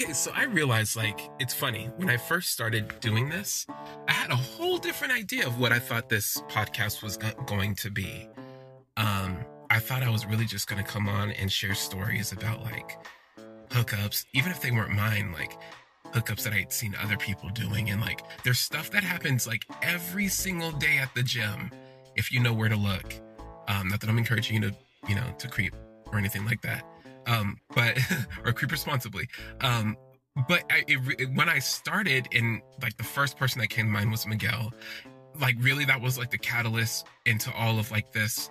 Okay, so I realized like it's funny. When I first started doing this, I had a whole different idea of what I thought this podcast was go- going to be. Um, I thought I was really just going to come on and share stories about like hookups, even if they weren't mine, like hookups that I'd seen other people doing. And like there's stuff that happens like every single day at the gym if you know where to look. Um, not that I'm encouraging you to, you know, to creep or anything like that. Um, but or creep responsibly. Um, but I, it, when I started, and like the first person that came to mind was Miguel. Like really, that was like the catalyst into all of like this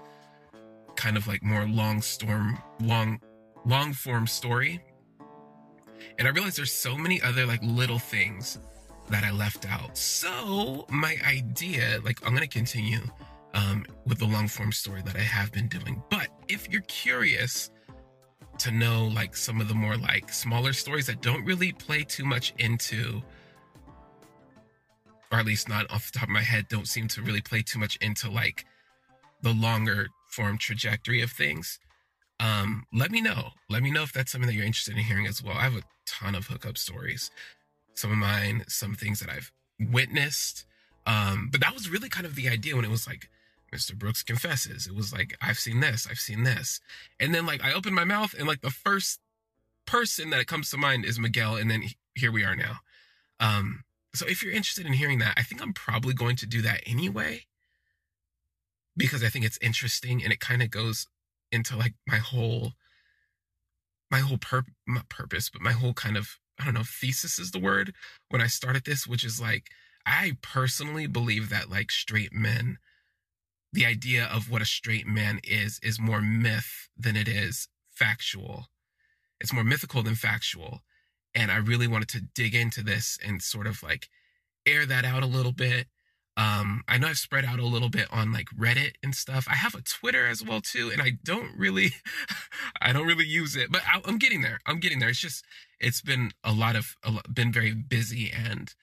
kind of like more long storm, long, long form story. And I realized there's so many other like little things that I left out. So my idea, like I'm gonna continue um, with the long form story that I have been doing. But if you're curious to know like some of the more like smaller stories that don't really play too much into or at least not off the top of my head don't seem to really play too much into like the longer form trajectory of things. Um let me know. Let me know if that's something that you're interested in hearing as well. I have a ton of hookup stories. Some of mine some things that i've witnessed. Um but that was really kind of the idea when it was like Mr. Brooks confesses. It was like, I've seen this, I've seen this. And then like I open my mouth and like the first person that comes to mind is Miguel. And then here we are now. Um, so if you're interested in hearing that, I think I'm probably going to do that anyway. Because I think it's interesting and it kind of goes into like my whole my whole pur- purpose, but my whole kind of I don't know, thesis is the word when I started this, which is like I personally believe that like straight men the idea of what a straight man is is more myth than it is factual. It's more mythical than factual. And I really wanted to dig into this and sort of like air that out a little bit. Um, I know I've spread out a little bit on like Reddit and stuff. I have a Twitter as well too, and I don't really, I don't really use it, but I, am getting there. I'm getting there. It's just, it's been a lot of, a lot, been very busy, and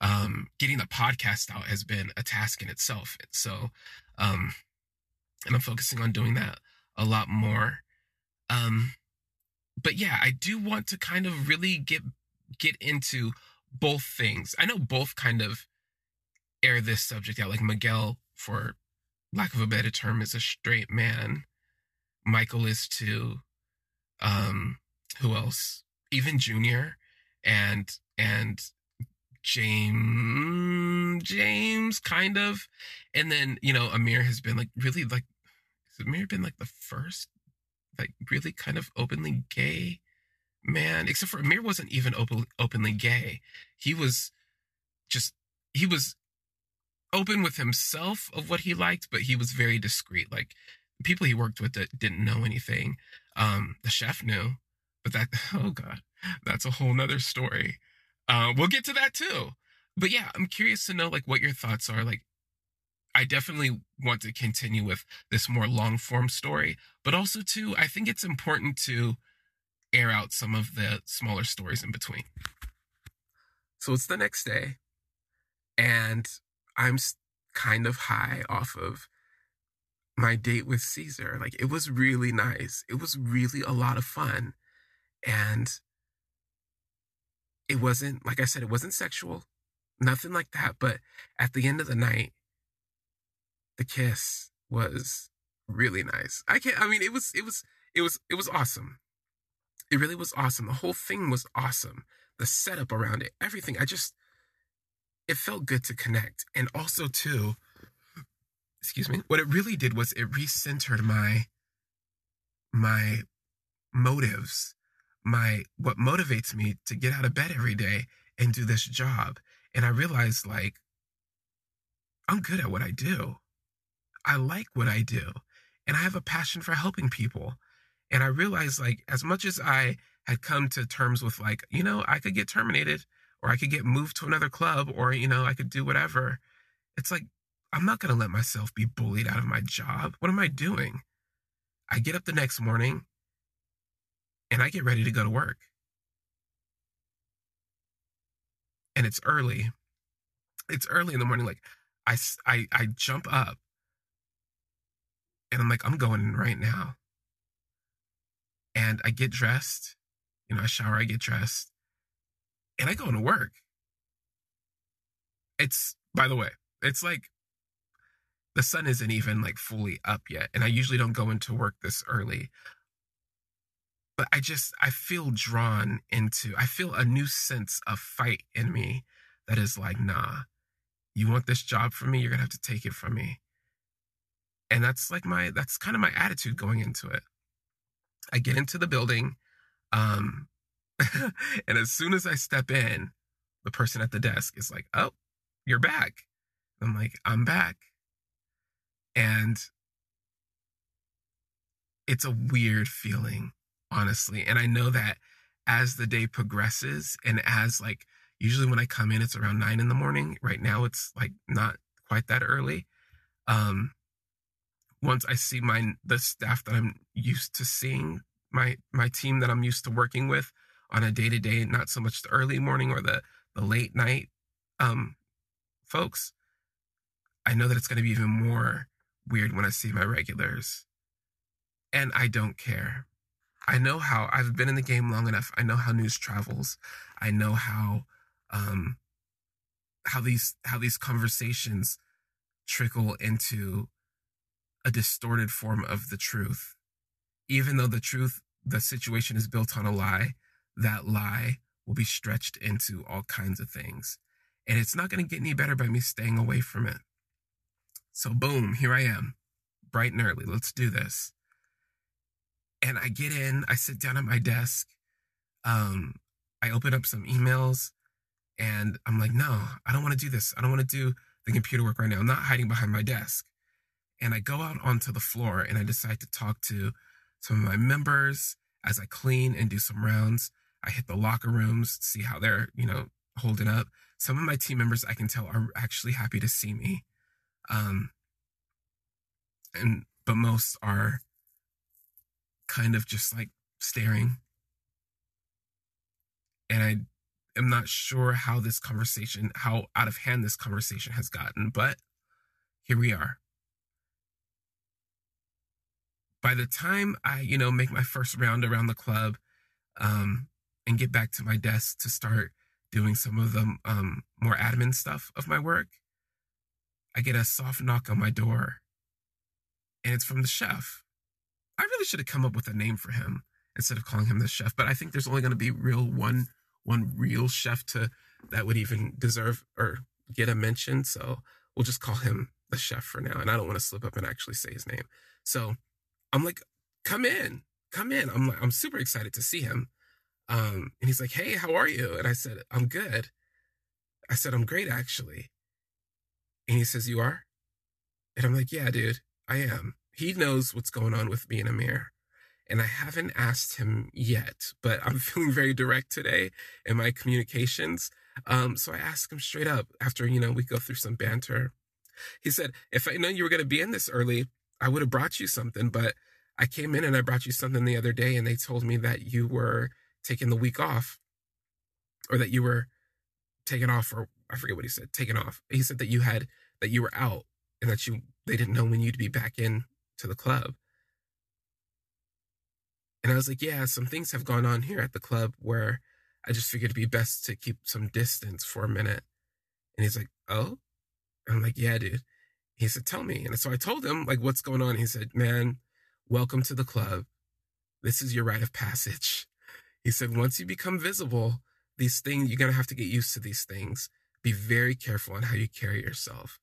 um, getting the podcast out has been a task in itself. So um, and I'm focusing on doing that a lot more. Um, but yeah, I do want to kind of really get get into both things. I know both kind of air this subject out. Like Miguel, for lack of a better term, is a straight man. Michael is too. Um, who else? Even Junior, and and James, James, kind of. And then, you know, Amir has been like really like, has Amir been like the first, like really kind of openly gay man? Except for Amir wasn't even open, openly gay. He was just, he was open with himself of what he liked, but he was very discreet. Like people he worked with that didn't know anything. Um, the chef knew, but that, oh God, that's a whole nother story. Uh, we'll get to that too. But yeah, I'm curious to know like what your thoughts are. Like, I definitely want to continue with this more long form story, but also too, I think it's important to air out some of the smaller stories in between. So it's the next day, and I'm kind of high off of my date with Caesar. Like, it was really nice. It was really a lot of fun. And it wasn't, like I said, it wasn't sexual, nothing like that. But at the end of the night, the kiss was really nice. I can't, I mean, it was, it was, it was, it was awesome. It really was awesome. The whole thing was awesome. The setup around it, everything. I just, it felt good to connect. And also, too, excuse me, what it really did was it recentered my, my motives my what motivates me to get out of bed every day and do this job. And I realized like I'm good at what I do. I like what I do. And I have a passion for helping people. And I realized like as much as I had come to terms with like, you know, I could get terminated or I could get moved to another club or, you know, I could do whatever. It's like, I'm not going to let myself be bullied out of my job. What am I doing? I get up the next morning and I get ready to go to work. And it's early. It's early in the morning. Like I, I, I jump up and I'm like, I'm going in right now. And I get dressed, you know, I shower, I get dressed, And I go into work. It's, by the way, it's like the sun isn't even like fully up yet. And I usually don't go into work this early. But I just, I feel drawn into, I feel a new sense of fight in me that is like, nah, you want this job from me? You're to have to take it from me. And that's like my, that's kind of my attitude going into it. I get into the building. Um, and as soon as I step in, the person at the desk is like, oh, you're back. I'm like, I'm back. And it's a weird feeling, honestly. And I know that as the day progresses and as like usually when I come in, it's around nine in the morning. Right now it's like not quite that early. Um once I see my the staff that I'm used to seeing, my my team that I'm used to working with on a day to day, not so much the early morning or the the late night um folks, I know that it's going to be even more weird when I see my regulars. And I don't care. I know how I've been in the game long enough. I know how news travels. I know how um how these how these conversations trickle into a distorted form of the truth. Even though the truth, the situation is built on a lie, that lie will be stretched into all kinds of things. And it's not going to get any better by me staying away from it. So, boom, here I am, bright and early. Let's do this. And I get in, I sit down at my desk. Um, I open up some emails and I'm like, no, I don't want to do this. I don't want to do the computer work right now. I'm not hiding behind my desk. And I go out onto the floor and I decide to talk to some of my members as I clean and do some rounds. I hit the locker rooms, see how they're, you know, holding up. Some of my team members I can tell are actually happy to see me. Um, and but most are kind of just like staring. And I am not sure how this conversation, how out of hand this conversation has gotten, but here we are. By the time I, you know, make my first round around the club um, and get back to my desk to start doing some of the um, more admin stuff of my work, I get a soft knock on my door and it's from the chef. I really should have come up with a name for him instead of calling him the chef, but I think there's only going to be real one one real chef to that would even deserve or get a mention. So we'll just call him the chef for now. And I don't want to slip up and actually say his name. So I'm like, come in, come in. I'm like, I'm super excited to see him. Um, and he's like, hey, how are you? And I said, I'm good. I said, I'm great actually. And he says, you are? And I'm like, yeah, dude, I am. He knows what's going on with me and Amir and I haven't asked him yet, but I'm feeling very direct today in my communications. Um, so I asked him straight up after, you know, we go through some banter. He said, if I know you were going to be in this early, I would have brought you something, but I came in and I brought you something the other day and they told me that you were taking the week off or that you were taken off or I forget what he said, taken off. He said that you had, that you were out and that you, they didn't know when you'd be back in to the club. And I was like, yeah, some things have gone on here at the club where I just figured it'd be best to keep some distance for a minute. And he's like, oh? And I'm like, yeah, dude. He said, tell me. And so I told him, like, what's going on? He said, man, welcome to the club. This is your rite of passage. He said, once you become visible, these things, you're going to have to get used to these things. Be very careful on how you carry yourself.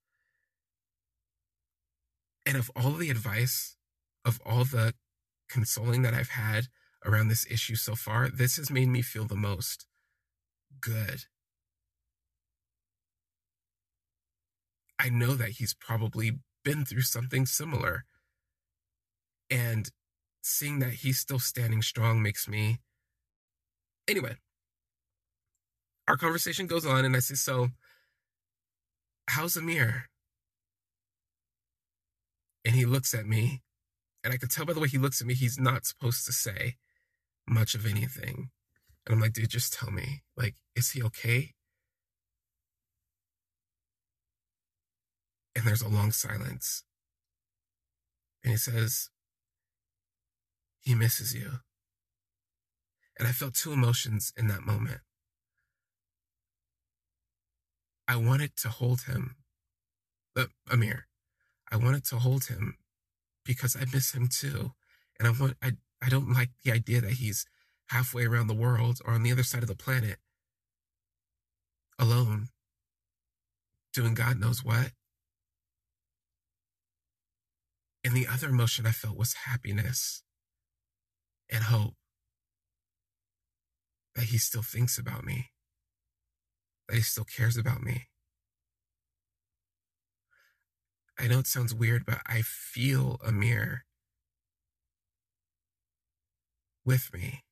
And of all the advice, of all the consoling that I've had around this issue so far, this has made me feel the most good. I know that he's probably been through something similar. And seeing that he's still standing strong makes me. Anyway, our conversation goes on, and I say, So, how's Amir? And he looks at me and I could tell by the way he looks at me, he's not supposed to say much of anything. And I'm like, dude, just tell me. Like, is he okay? And there's a long silence. And he says, he misses you. And I felt two emotions in that moment. I wanted to hold him. But Amir, I wanted to hold him because I miss him too. And I want I I don't like the idea that he's halfway around the world or on the other side of the planet alone doing God knows what. And the other emotion I felt was happiness and hope that he still thinks about me, that he still cares about me. I know it sounds weird, but I feel Amir with me.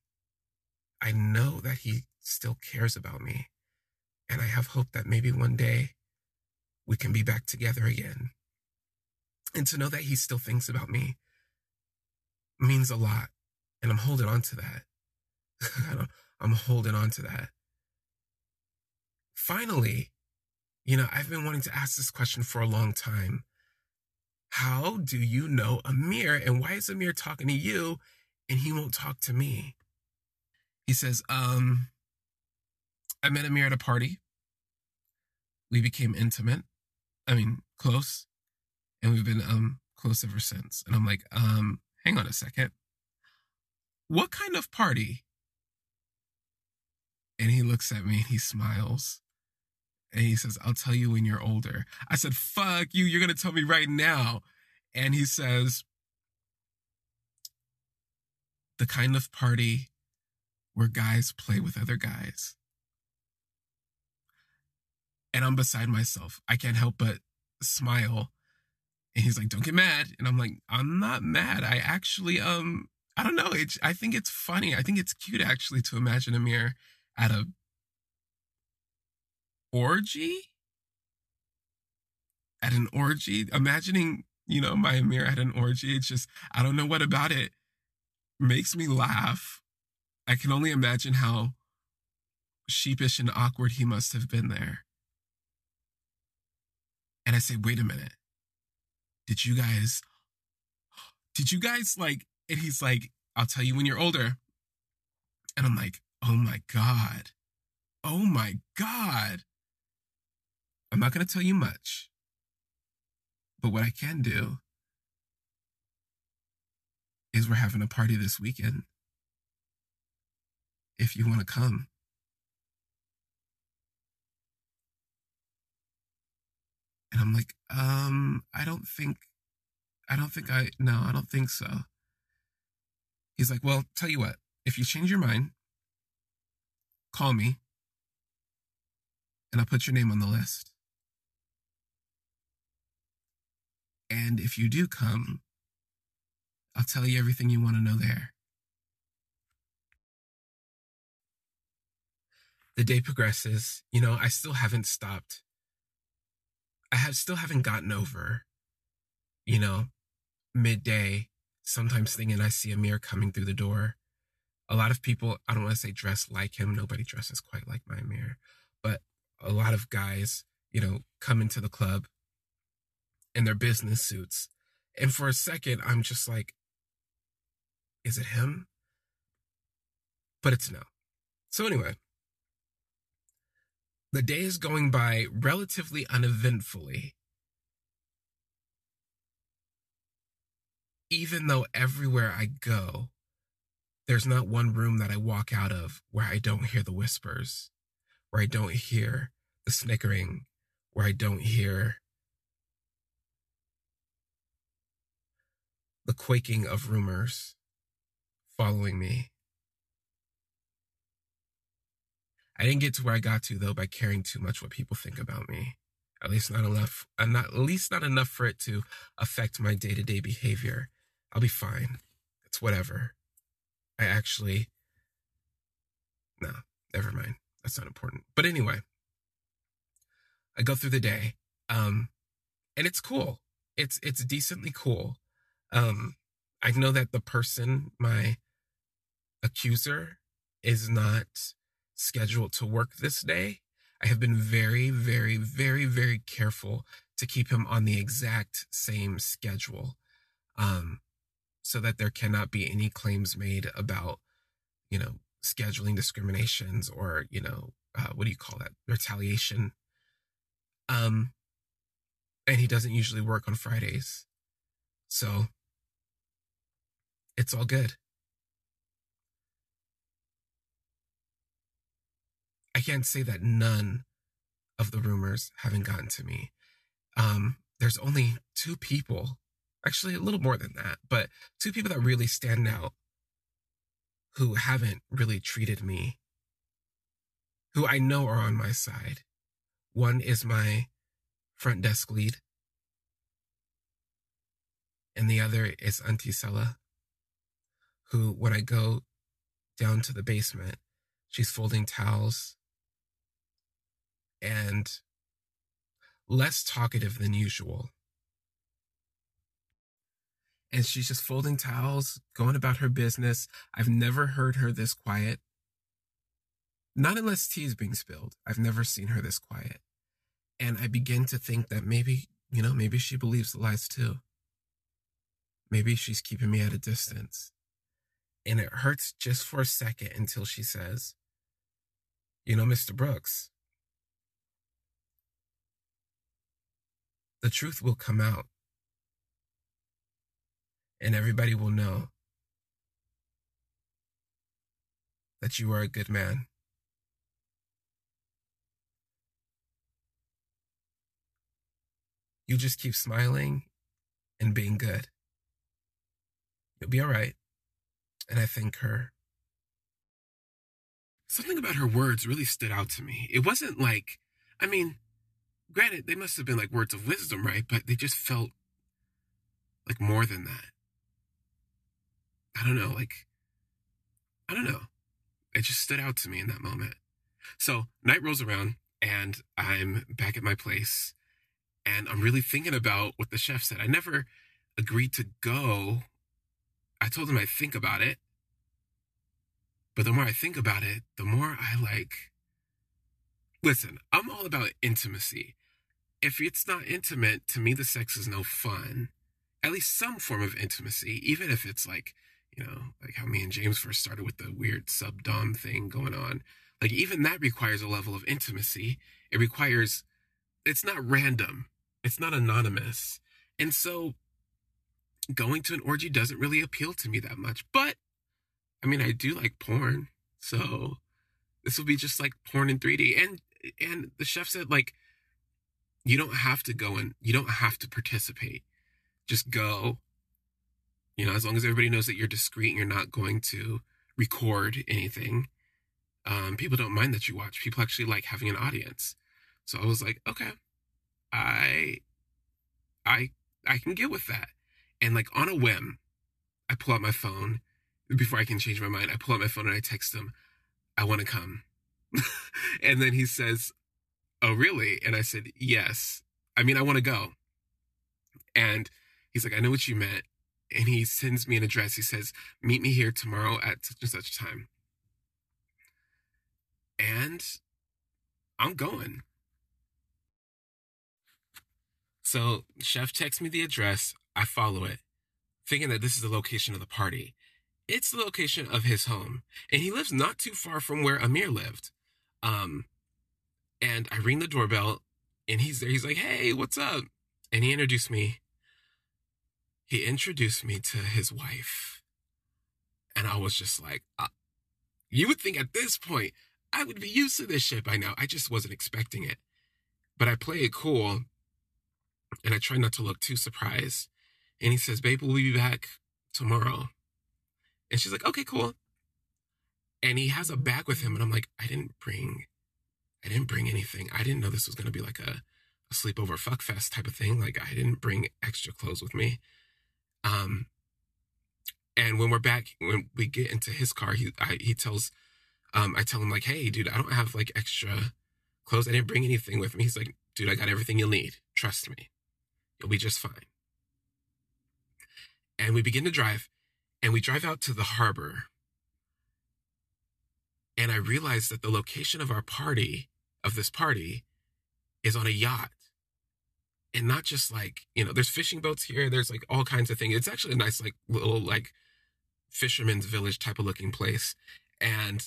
I know that he still cares about me. And I have hope that maybe one day we can be back together again. And to know that he still thinks about me means a lot. And I'm holding on to that. I'm holding on to that. Finally, you know, I've been wanting to ask this question for a long time. How do you know Amir and why is Amir talking to you and he won't talk to me? He says, um, I met Amir at a party. We became intimate. I mean, close. And we've been um close ever since. And I'm like, um, hang on a second. What kind of party? And he looks at me and he smiles. And he says, I'll tell you when you're older. I said, fuck you, you're gonna tell me right now. And he says, the kind of party where guys play with other guys. And I'm beside myself. I can't help but smile. And he's like, "Don't get mad." And I'm like, "I'm not mad. I actually um I don't know. It, I think it's funny. I think it's cute actually to imagine Amir at a orgy. At an orgy, imagining you know my Amir at an orgy. It's just I don't know what about it makes me laugh. I can only imagine how sheepish and awkward he must have been there. And I say, wait a minute. Did you guys, did you guys like, and he's like, I'll tell you when you're older. And I'm like, oh my God. Oh my God. I'm not going to tell you much. But what I can do is we're having a party this weekend. If you want to come. And I'm like, um, I don't think, I don't think I, no, I don't think so. He's like, well, tell you what, if you change your mind, call me and I'll put your name on the list. And if you do come, I'll tell you everything you want to know there. The day progresses. You know, I still haven't stopped I have still haven't gotten over, you know, midday, sometimes thinking I see Amir coming through the door. A lot of people, I don't want to say dress like him. Nobody dresses quite like my Amir, but a lot of guys, you know, come into the club in their business suits. And for a second, I'm just like, is it him? But it's no. So anyway, the day is going by relatively uneventfully. Even though everywhere I go, there's not one room that I walk out of where I don't hear the whispers, where I don't hear the snickering, where I don't hear the quaking of rumors following me. I didn't get to where I got to though by caring too much what people think about me. At least not enough. Uh, not at least not enough for it to affect my day to day behavior. I'll be fine. It's whatever. I actually. No, never mind. That's not important. But anyway, I go through the day, um, and it's cool. It's it's decently cool. Um, I know that the person, my accuser, is not scheduled to work this day, I have been very, very, very, very careful to keep him on the exact same schedule um, so that there cannot be any claims made about, you know, scheduling discriminations or, you know, uh, what do you call that? Retaliation. Um, and he doesn't usually work on Fridays. So it's all good. I can't say that none of the rumors haven't gotten to me. Um, there's only two people, actually a little more than that, but two people that really stand out who haven't really treated me, who I know are on my side. One is my front desk lead, and the other is Auntie Sella, who, when I go down to the basement, she's folding towels and less talkative than usual. And she's just folding towels, going about her business. I've never heard her this quiet. Not unless tea is being spilled. I've never seen her this quiet. And I begin to think that maybe, you know, maybe she believes the lies too. Maybe she's keeping me at a distance. And it hurts just for a second until she says, You know, Mr. Brooks, the truth will come out. And everybody will know that you are a good man. You just keep smiling and being good. You'll be all right. And I thank her. Something about her words really stood out to me. It wasn't like, I mean, granted, they must have been like words of wisdom, right? But they just felt like more than that. I don't know, like, I don't know. It just stood out to me in that moment. So night rolls around and I'm back at my place and I'm really thinking about what the chef said. I never agreed to go. I told him I'd think about it. But the more I think about it, the more I like. Listen, I'm all about intimacy if it's not intimate, to me, the sex is no fun. At least some form of intimacy, even if it's like, you know, like how me and James first started with the weird sub dom thing going on. Like, even that requires a level of intimacy. It requires, it's not random, it's not anonymous. And so, going to an orgy doesn't really appeal to me that much. But, I mean, I do like porn. So, this will be just like porn in 3D. And, and the chef said, like, you don't have to go and you don't have to participate. Just go. You know, as long as everybody knows that you're discreet and you're not going to record anything, um, people don't mind that you watch. People actually like having an audience. So I was like, okay, I, I, I can get with that. And like on a whim, I pull out my phone before I can change my mind. I pull out my phone and I text him, I want to come. and then he says, oh, really? And I said, yes. I mean, I want to go. And he's like, I know what you meant. And he sends me an address. He says, meet me here tomorrow at such and such time. And I'm going. So, chef texts me the address. I follow it, thinking that this is the location of the party. It's the location of his home, and he lives not too far from where Amir lived. Um, and I ring the doorbell and he's there. He's like, hey, what's up? And he introduced me. He introduced me to his wife. And I was just like, uh, you would think at this point, I would be used to this shit by now. I just wasn't expecting it. But I play it cool and I try not to look too surprised. And he says, babe, we'll be back tomorrow. And she's like, okay, cool. And he has a bag with him. And I'm like, I didn't bring I didn't bring anything. I didn't know this was going to be like a, a sleepover fuck fest type of thing. Like I didn't bring extra clothes with me. Um, and when we're back, when we get into his car, he I, he tells, um, I tell him like, hey, dude, I don't have like extra clothes. I didn't bring anything with me. He's like, dude, I got everything you'll need. Trust me, you'll be just fine. And we begin to drive, and we drive out to the harbor and I realize that the location of our party, of this party, is on a yacht. And not just like, you know, there's fishing boats here, there's like all kinds of things. It's actually a nice, like, little, like, fisherman's village type of looking place. And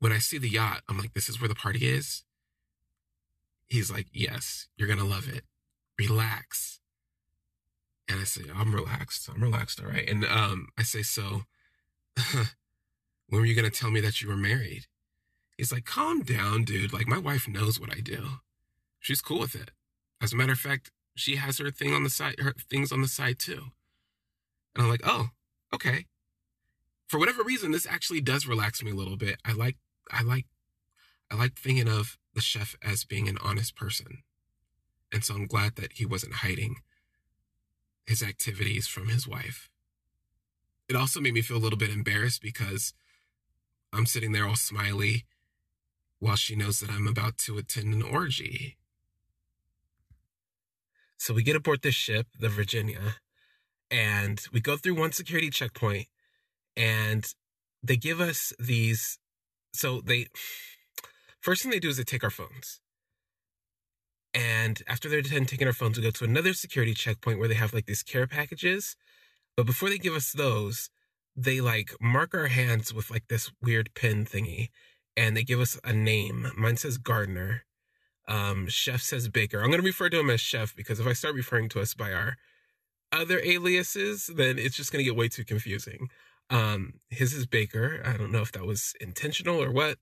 when I see the yacht, I'm like, this is where the party is. He's like, Yes, you're going to love it. Relax. And I say, I'm relaxed. I'm relaxed. All right. And um, I say, So when were you going to tell me that you were married? He's like, Calm down, dude. Like, my wife knows what I do. She's cool with it. As a matter of fact, she has her thing on the side, her things on the side too. And I'm like, Oh, okay. For whatever reason, this actually does relax me a little bit. I like, I like, I like thinking of the chef as being an honest person. And so I'm glad that he wasn't hiding his activities from his wife. It also made me feel a little bit embarrassed because I'm sitting there all smiley while she knows that I'm about to attend an orgy. So we get aboard this ship, the Virginia, and we go through one security checkpoint and they give us these so they first thing they do is they take our phones and after they're done taking our phones, we go to another security checkpoint where they have like these care packages. But before they give us those, they like mark our hands with like this weird pin thingy and they give us a name. Mine says Gardner. Um, chef says Baker. I'm going to refer to him as chef because if I start referring to us by our other aliases, then it's just going to get way too confusing. Um, his is Baker. I don't know if that was intentional or what.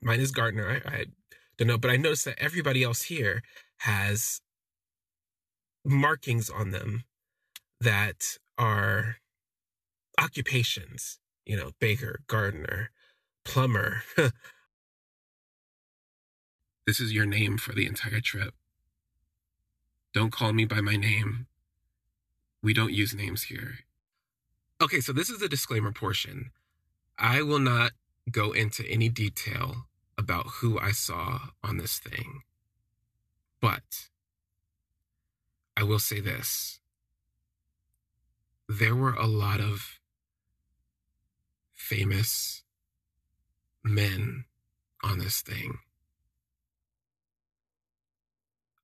Mine is Gardner. I, I don't know, but I noticed that everybody else here has markings on them that are occupations, you know, baker, gardener, plumber. this is your name for the entire trip. Don't call me by my name. We don't use names here. Okay, so this is the disclaimer portion. I will not go into any detail about who I saw on this thing. But I will say this there were a lot of famous men on this thing.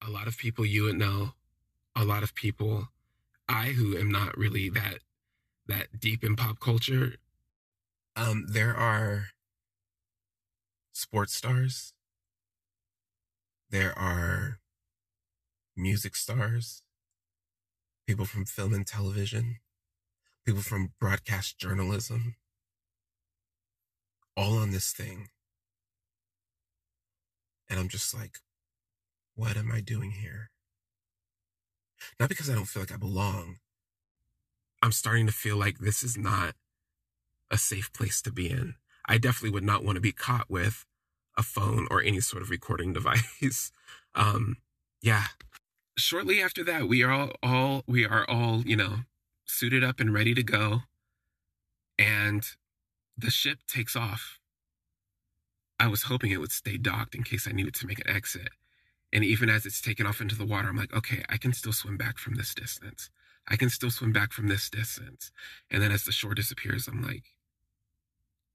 A lot of people you would know, a lot of people I who am not really that that deep in pop culture. Um, there are sports stars. There are music stars, people from film and television, people from broadcast journalism, all on this thing. And I'm just like, what am I doing here? Not because I don't feel like I belong. I'm starting to feel like this is not a safe place to be in. I definitely would not want to be caught with a phone or any sort of recording device. um, yeah. Shortly after that, we are all, all we are all, you know, suited up and ready to go. And the ship takes off. I was hoping it would stay docked in case I needed to make an exit. And even as it's taken off into the water, I'm like, okay, I can still swim back from this distance. I can still swim back from this distance. And then as the shore disappears, I'm like,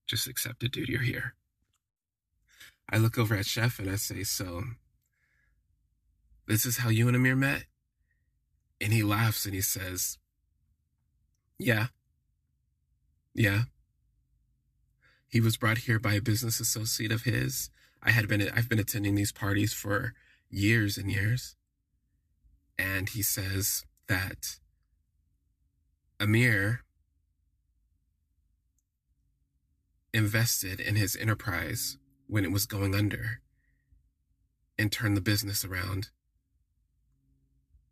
just accept it, dude. You're here. I look over at Chef and I say, So, this is how you and Amir met? And he laughs and he says, Yeah. Yeah. He was brought here by a business associate of his. I had been I've been attending these parties for years and years. And he says that Amir invested in his enterprise when it was going under and turned the business around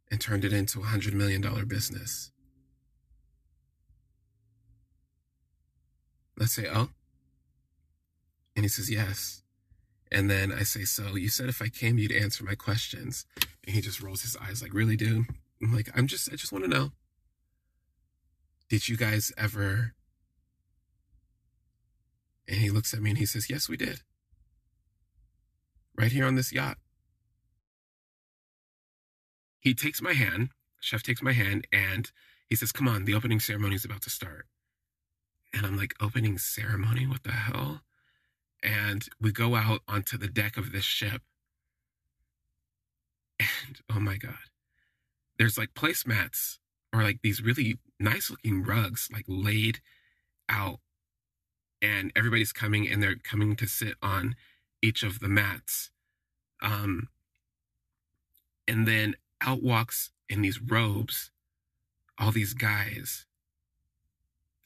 and turned it into a hundred million dollar business. Let's say, oh. And he says, yes. And then I say, so you said if I came, you'd answer my questions. And he just rolls his eyes like, really, dude? I'm like, I'm just, I just want to know. Did you guys ever and he looks at me and he says, Yes, we did. Right here on this yacht. He takes my hand, chef takes my hand, and he says, Come on, the opening ceremony is about to start. And I'm like, Opening ceremony? What the hell? And we go out onto the deck of this ship. And oh my God, there's like placemats or like these really nice looking rugs, like laid out and everybody's coming and they're coming to sit on each of the mats. Um, And then out walks in these robes all these guys.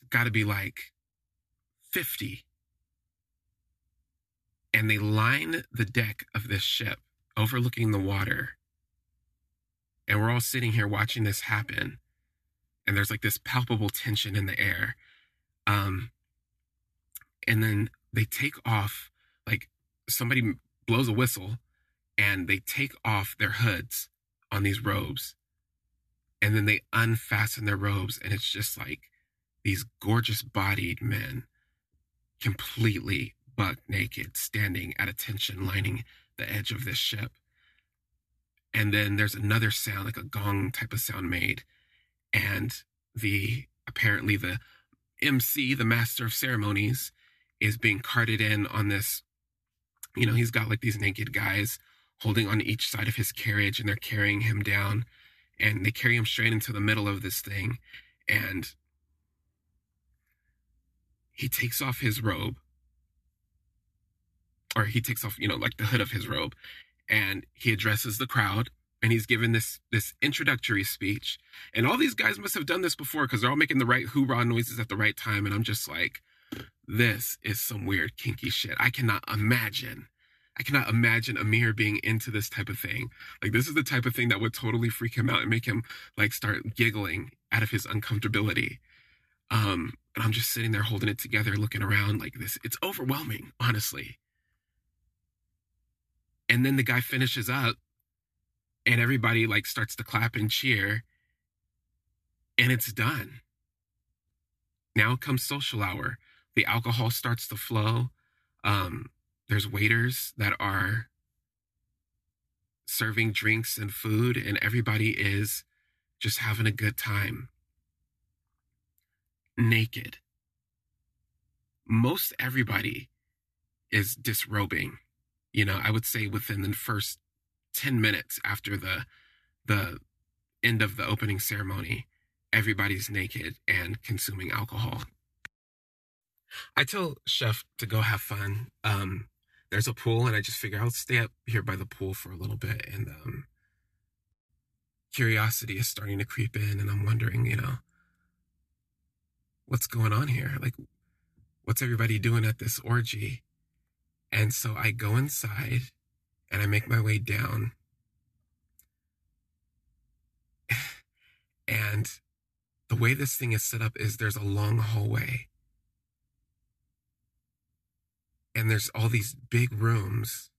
Got to be like 50. And they line the deck of this ship overlooking the water. And we're all sitting here watching this happen. And there's like this palpable tension in the air. Um, and then they take off, like somebody blows a whistle and they take off their hoods on these robes. And then they unfasten their robes, and it's just like these gorgeous bodied men, completely buck naked, standing at attention, lining the edge of this ship. And then there's another sound, like a gong type of sound made. And the apparently the MC, the master of ceremonies, is being carted in on this. You know, he's got like these naked guys holding on each side of his carriage and they're carrying him down and they carry him straight into the middle of this thing and he takes off his robe or he takes off you know like the hood of his robe and he addresses the crowd and he's given this this introductory speech and all these guys must have done this before because they're all making the right hoorah noises at the right time and i'm just like this is some weird kinky shit i cannot imagine I cannot imagine Amir being into this type of thing. Like this is the type of thing that would totally freak him out and make him like start giggling out of his uncomfortability. Um, and I'm just sitting there holding it together, looking around like this. It's overwhelming, honestly. And then the guy finishes up and everybody like starts to clap and cheer and it's done. Now comes social hour. The alcohol starts to flow. Um, there's waiters that are serving drinks and food, and everybody is just having a good time. Naked. Most everybody is disrobing. You know, I would say within the first 10 minutes after the the end of the opening ceremony, everybody's naked and consuming alcohol. I tell Chef to go have fun. Um, there's a pool and I just figure I'll stay up here by the pool for a little bit and um curiosity is starting to creep in and I'm wondering, you know, what's going on here? Like what's everybody doing at this orgy? And so I go inside and I make my way down. And the way this thing is set up is there's a long hallway and there's all these big rooms.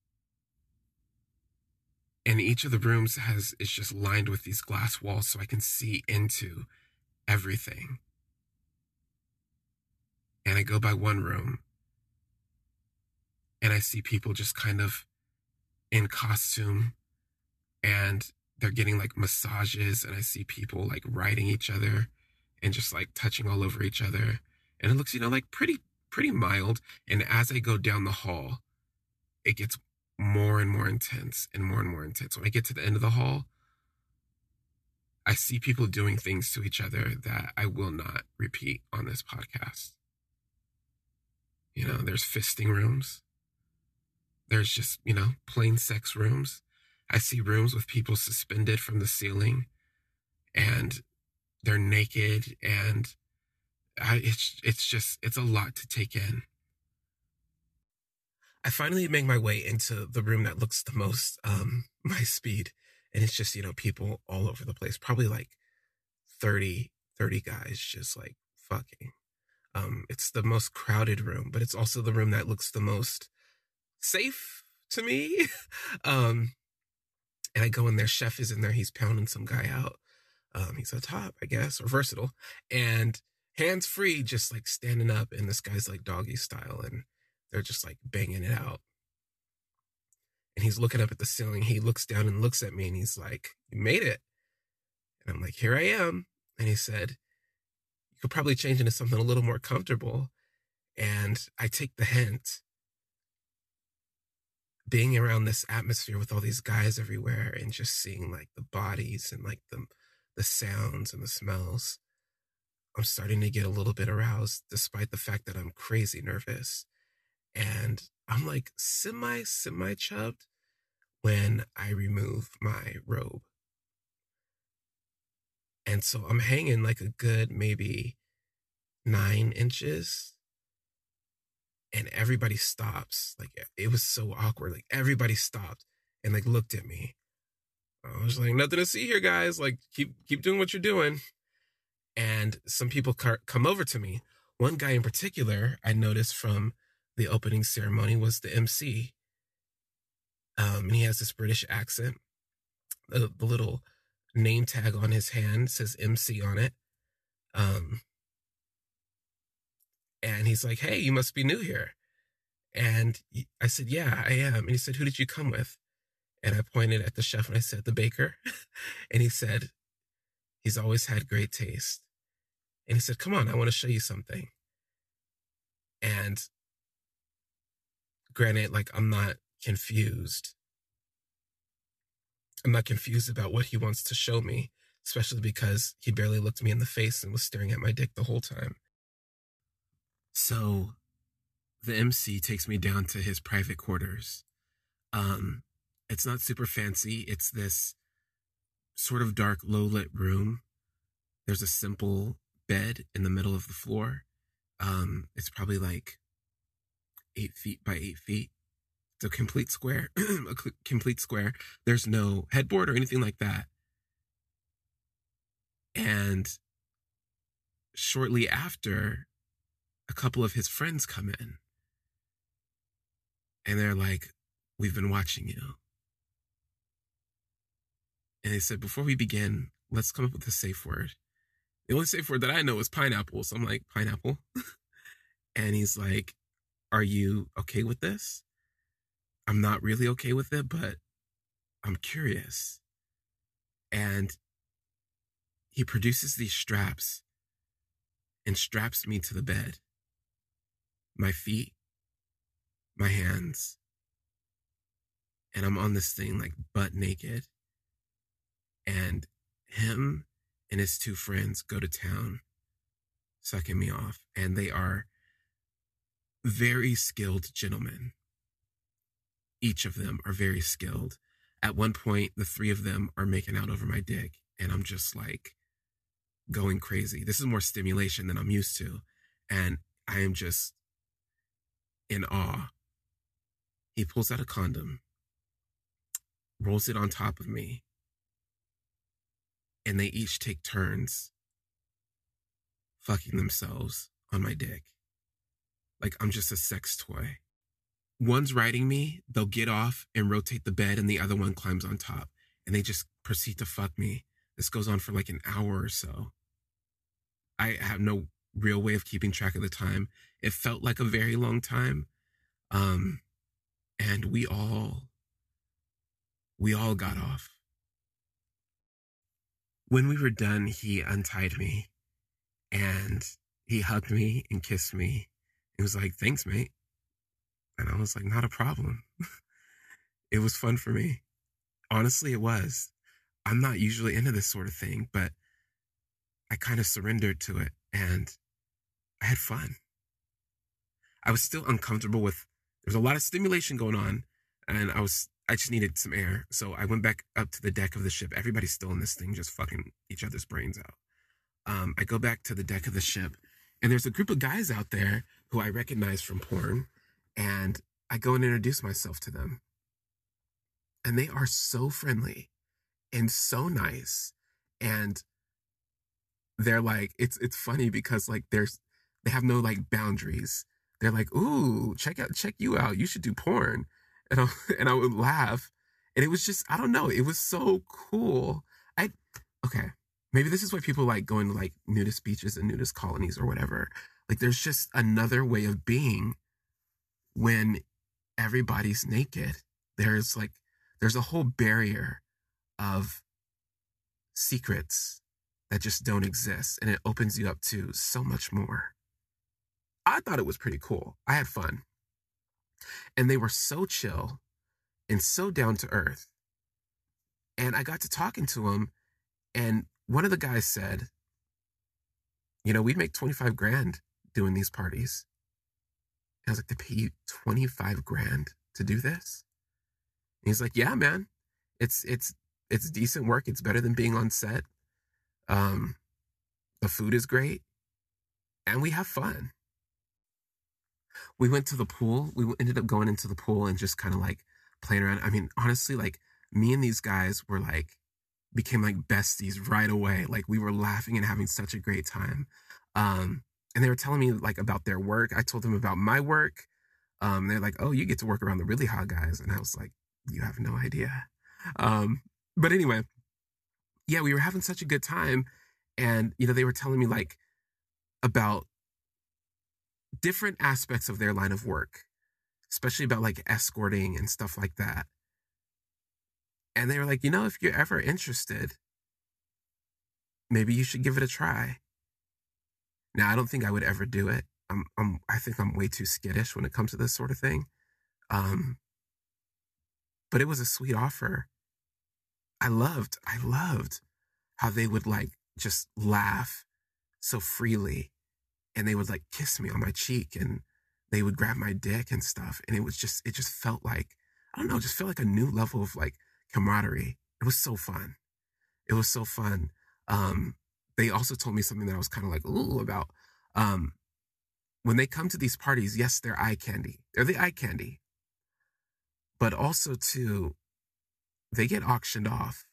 And each of the rooms has is just lined with these glass walls so i can see into everything. And i go by one room. And i see people just kind of in costume. And they're getting like massages. And i see people like riding each other and just like touching all over each other. And it looks you know like pretty pretty mild. And as I go down the hall, it gets more and more intense and more and more intense. When I get to the end of the hall, I see people doing things to each other that I will not repeat on this podcast. You know, there's fisting rooms. There's just, you know, plain sex rooms. I see rooms with people suspended from the ceiling and they're naked and I, it's it's just it's a lot to take in. I finally make my way into the room that looks the most um my speed and it's just you know people all over the place probably like 30 30 guys just like fucking. Um it's the most crowded room but it's also the room that looks the most safe to me. Um and I go in there chef is in there he's pounding some guy out. Um he's a top I guess or versatile and hands free, just like standing up, and this guy's like doggy style, and they're just like banging it out. And he's looking up at the ceiling. He looks down and looks at me, and he's like, "You made it." And I'm like, "Here I am." And he said, "You could probably change into something a little more comfortable." And I take the hint. Being around this atmosphere with all these guys everywhere and just seeing like the bodies and like the the sounds and the smells I'm starting to get a little bit aroused despite the fact that I'm crazy nervous. And I'm like semi, semi chubbed, when I remove my robe. And so I'm hanging like a good maybe nine inches. And everybody stops. Like it was so awkward. Like everybody stopped and like looked at me. I was like, nothing to see here, guys. Like keep keep doing what you're doing. And some people come over to me. One guy in particular, I noticed from the opening ceremony was the MC. Um, and he has this British accent. The, the little name tag on his hand says MC on it. Um, and he's like, Hey, you must be new here. And I said, Yeah, I am. And he said, Who did you come with? And I pointed at the chef and I said, The baker. and he said, He's always had great taste. And he said, Come on, I want to show you something. And granted, like, I'm not confused. I'm not confused about what he wants to show me, especially because he barely looked me in the face and was staring at my dick the whole time. So the MC takes me down to his private quarters. Um, it's not super fancy. It's this sort of dark, low lit room. There's a simple bed in the middle of the floor. Um, it's probably like eight feet by eight feet. It's a complete square, a complete square. There's no headboard or anything like that. And shortly after, a couple of his friends come in and they're like, We've been watching you. And they said, Before we begin, let's come up with a safe word. The only safe word that I know is pineapple. So I'm like, Pineapple. and he's like, Are you okay with this? I'm not really okay with it, but I'm curious. And he produces these straps and straps me to the bed my feet, my hands, and I'm on this thing like butt naked. And him and his two friends go to town sucking me off, and they are very skilled gentlemen. Each of them are very skilled. At one point, the three of them are making out over my dick, and I'm just like going crazy. This is more stimulation than I'm used to. And I am just in awe. He pulls out a condom, rolls it on top of me, and they each take turns fucking themselves on my dick. Like I'm just a sex toy. One's riding me, they'll get off and rotate the bed, and the other one climbs on top, and they just proceed to fuck me. This goes on for like an hour or so. I have no real way of keeping track of the time. It felt like a very long time. Um, and we all, we all got off. When we were done, he untied me and he hugged me and kissed me. He was like, thanks, mate. And I was like, not a problem. it was fun for me. Honestly, it was. I'm not usually into this sort of thing, but I kind of surrendered to it and I had fun. I was still uncomfortable with there's a lot of stimulation going on and I was I just needed some air. So I went back up to the deck of the ship. Everybody's still in this thing just fucking each other's brains out. Um, I go back to the deck of the ship and there's a group of guys out there who I recognize from porn and I go and introduce myself to them. And they are so friendly and so nice and they're like it's it's funny because like there's they have no like boundaries. They're like, "Ooh, check out check you out. You should do porn." And I, and I would laugh. And it was just I don't know, it was so cool. I okay, maybe this is why people like going to like nudist beaches and nudist colonies or whatever. Like there's just another way of being when everybody's naked. There's like there's a whole barrier of secrets that just don't exist and it opens you up to so much more. I thought it was pretty cool. I had fun. And they were so chill and so down to earth. And I got to talking to them and one of the guys said, you know, we'd make 25 grand doing these parties. And I was like, they pay you 25 grand to do this? he's like, yeah, man, it's it's it's decent work. It's better than being on set. Um, the food is great, and we have fun. We went to the pool. We ended up going into the pool and just kind of like playing around. I mean, honestly, like me and these guys were like became like besties right away. Like we were laughing and having such a great time. Um, and they were telling me like about their work. I told them about my work. Um, they're like, "Oh, you get to work around the really hot guys," and I was like, "You have no idea." Um, but anyway, yeah, we were having such a good time, and you know, they were telling me like about different aspects of their line of work, especially about like escorting and stuff like that. And they were like, you know, if you're ever interested, maybe you should give it a try. Now, I don't think I would ever do it. I'm, I'm, I think I'm way too skittish when it comes to this sort of thing. Um, but it was a sweet offer. I loved, I loved how they would like just laugh so freely and they would like kiss me on my cheek and they would grab my dick and stuff. And it was just, it just felt like, I don't know, just felt like a new level of like camaraderie. It was so fun. It was so fun. Um, they also told me something that I was kind of like, ooh, about. Um, when they come to these parties, yes, they're eye candy. They're the eye candy. But also, too, they get auctioned off.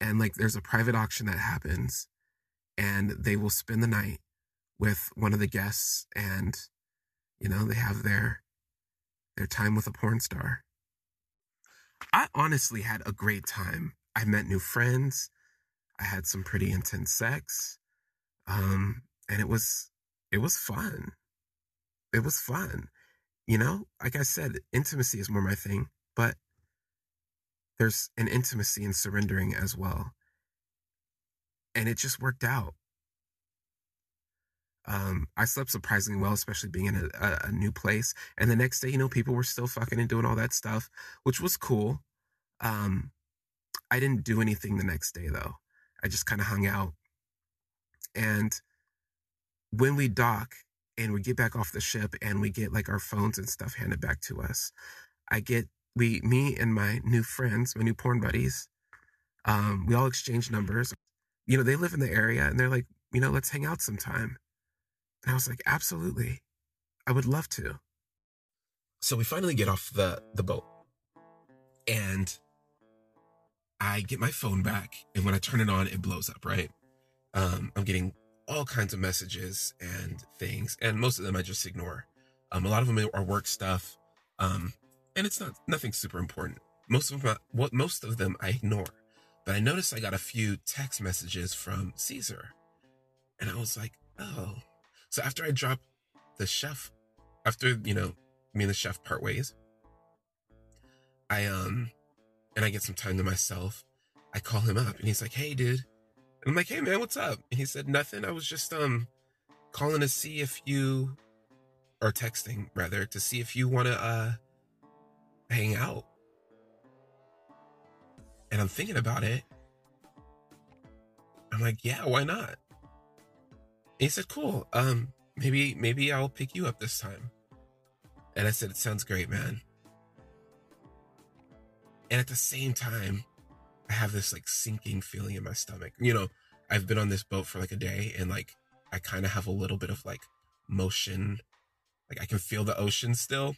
And like, there's a private auction that happens, and they will spend the night with one of the guests, and you know, they have their their time with a porn star. I honestly had a great time. I met new friends. I had some pretty intense sex. Um, and it was it was fun. It was fun. You know, like I said, intimacy is more my thing, but there's an intimacy in surrendering as well. And it just worked out. Um, I slept surprisingly well, especially being in a, a, a, new place. And the next day, you know, people were still fucking and doing all that stuff, which was cool. Um, I didn't do anything the next day though. I just kind of hung out. And when we dock and we get back off the ship and we get like our phones and stuff handed back to us, I get we me and my new friends, my new porn buddies, um, we all exchange numbers. You know, they live in the area and they're like, you know, let's hang out sometime. And I was like, absolutely. I would love to. So we finally get off the, the boat and I get my phone back. And when I turn it on, it blows up, right? Um, I'm getting all kinds of messages and things. And most of them I just ignore. Um, a lot of them are work stuff. Um, and it's not nothing super important. Most of them, what most of them I ignore. But I noticed I got a few text messages from Caesar. And I was like, oh, so after I drop the chef, after, you know, me and the chef part ways, I, um, and I get some time to myself, I call him up and he's like, hey, dude. And I'm like, hey, man, what's up? And he said, nothing. I was just, um, calling to see if you, or texting rather, to see if you want to, uh, hang out. And I'm thinking about it. I'm like, yeah, why not? he said, "Cool. Um, maybe maybe I'll pick you up this time." And I said, "It sounds great, man." And at the same time, I have this like sinking feeling in my stomach. You know, I've been on this boat for like a day, and like I kind of have a little bit of like motion, like I can feel the ocean still.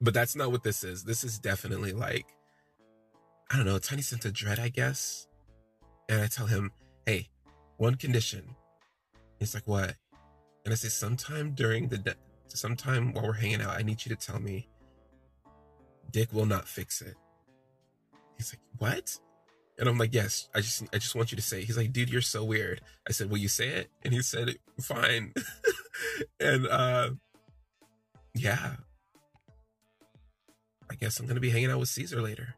But that's not what this is. This is definitely like I don't know, a tiny sense of dread, I guess. And I tell him, "Hey, one condition He's like, what? And I say, sometime during the, de- sometime while we're hanging out, I need you to tell me Dick will not fix it. He's like, what? And I'm like, yes, I just, I just want you to say it. He's like, dude, you're so weird. I said, will you say it? And he said, fine. and, uh, yeah, I guess I'm to be hanging out with Caesar later.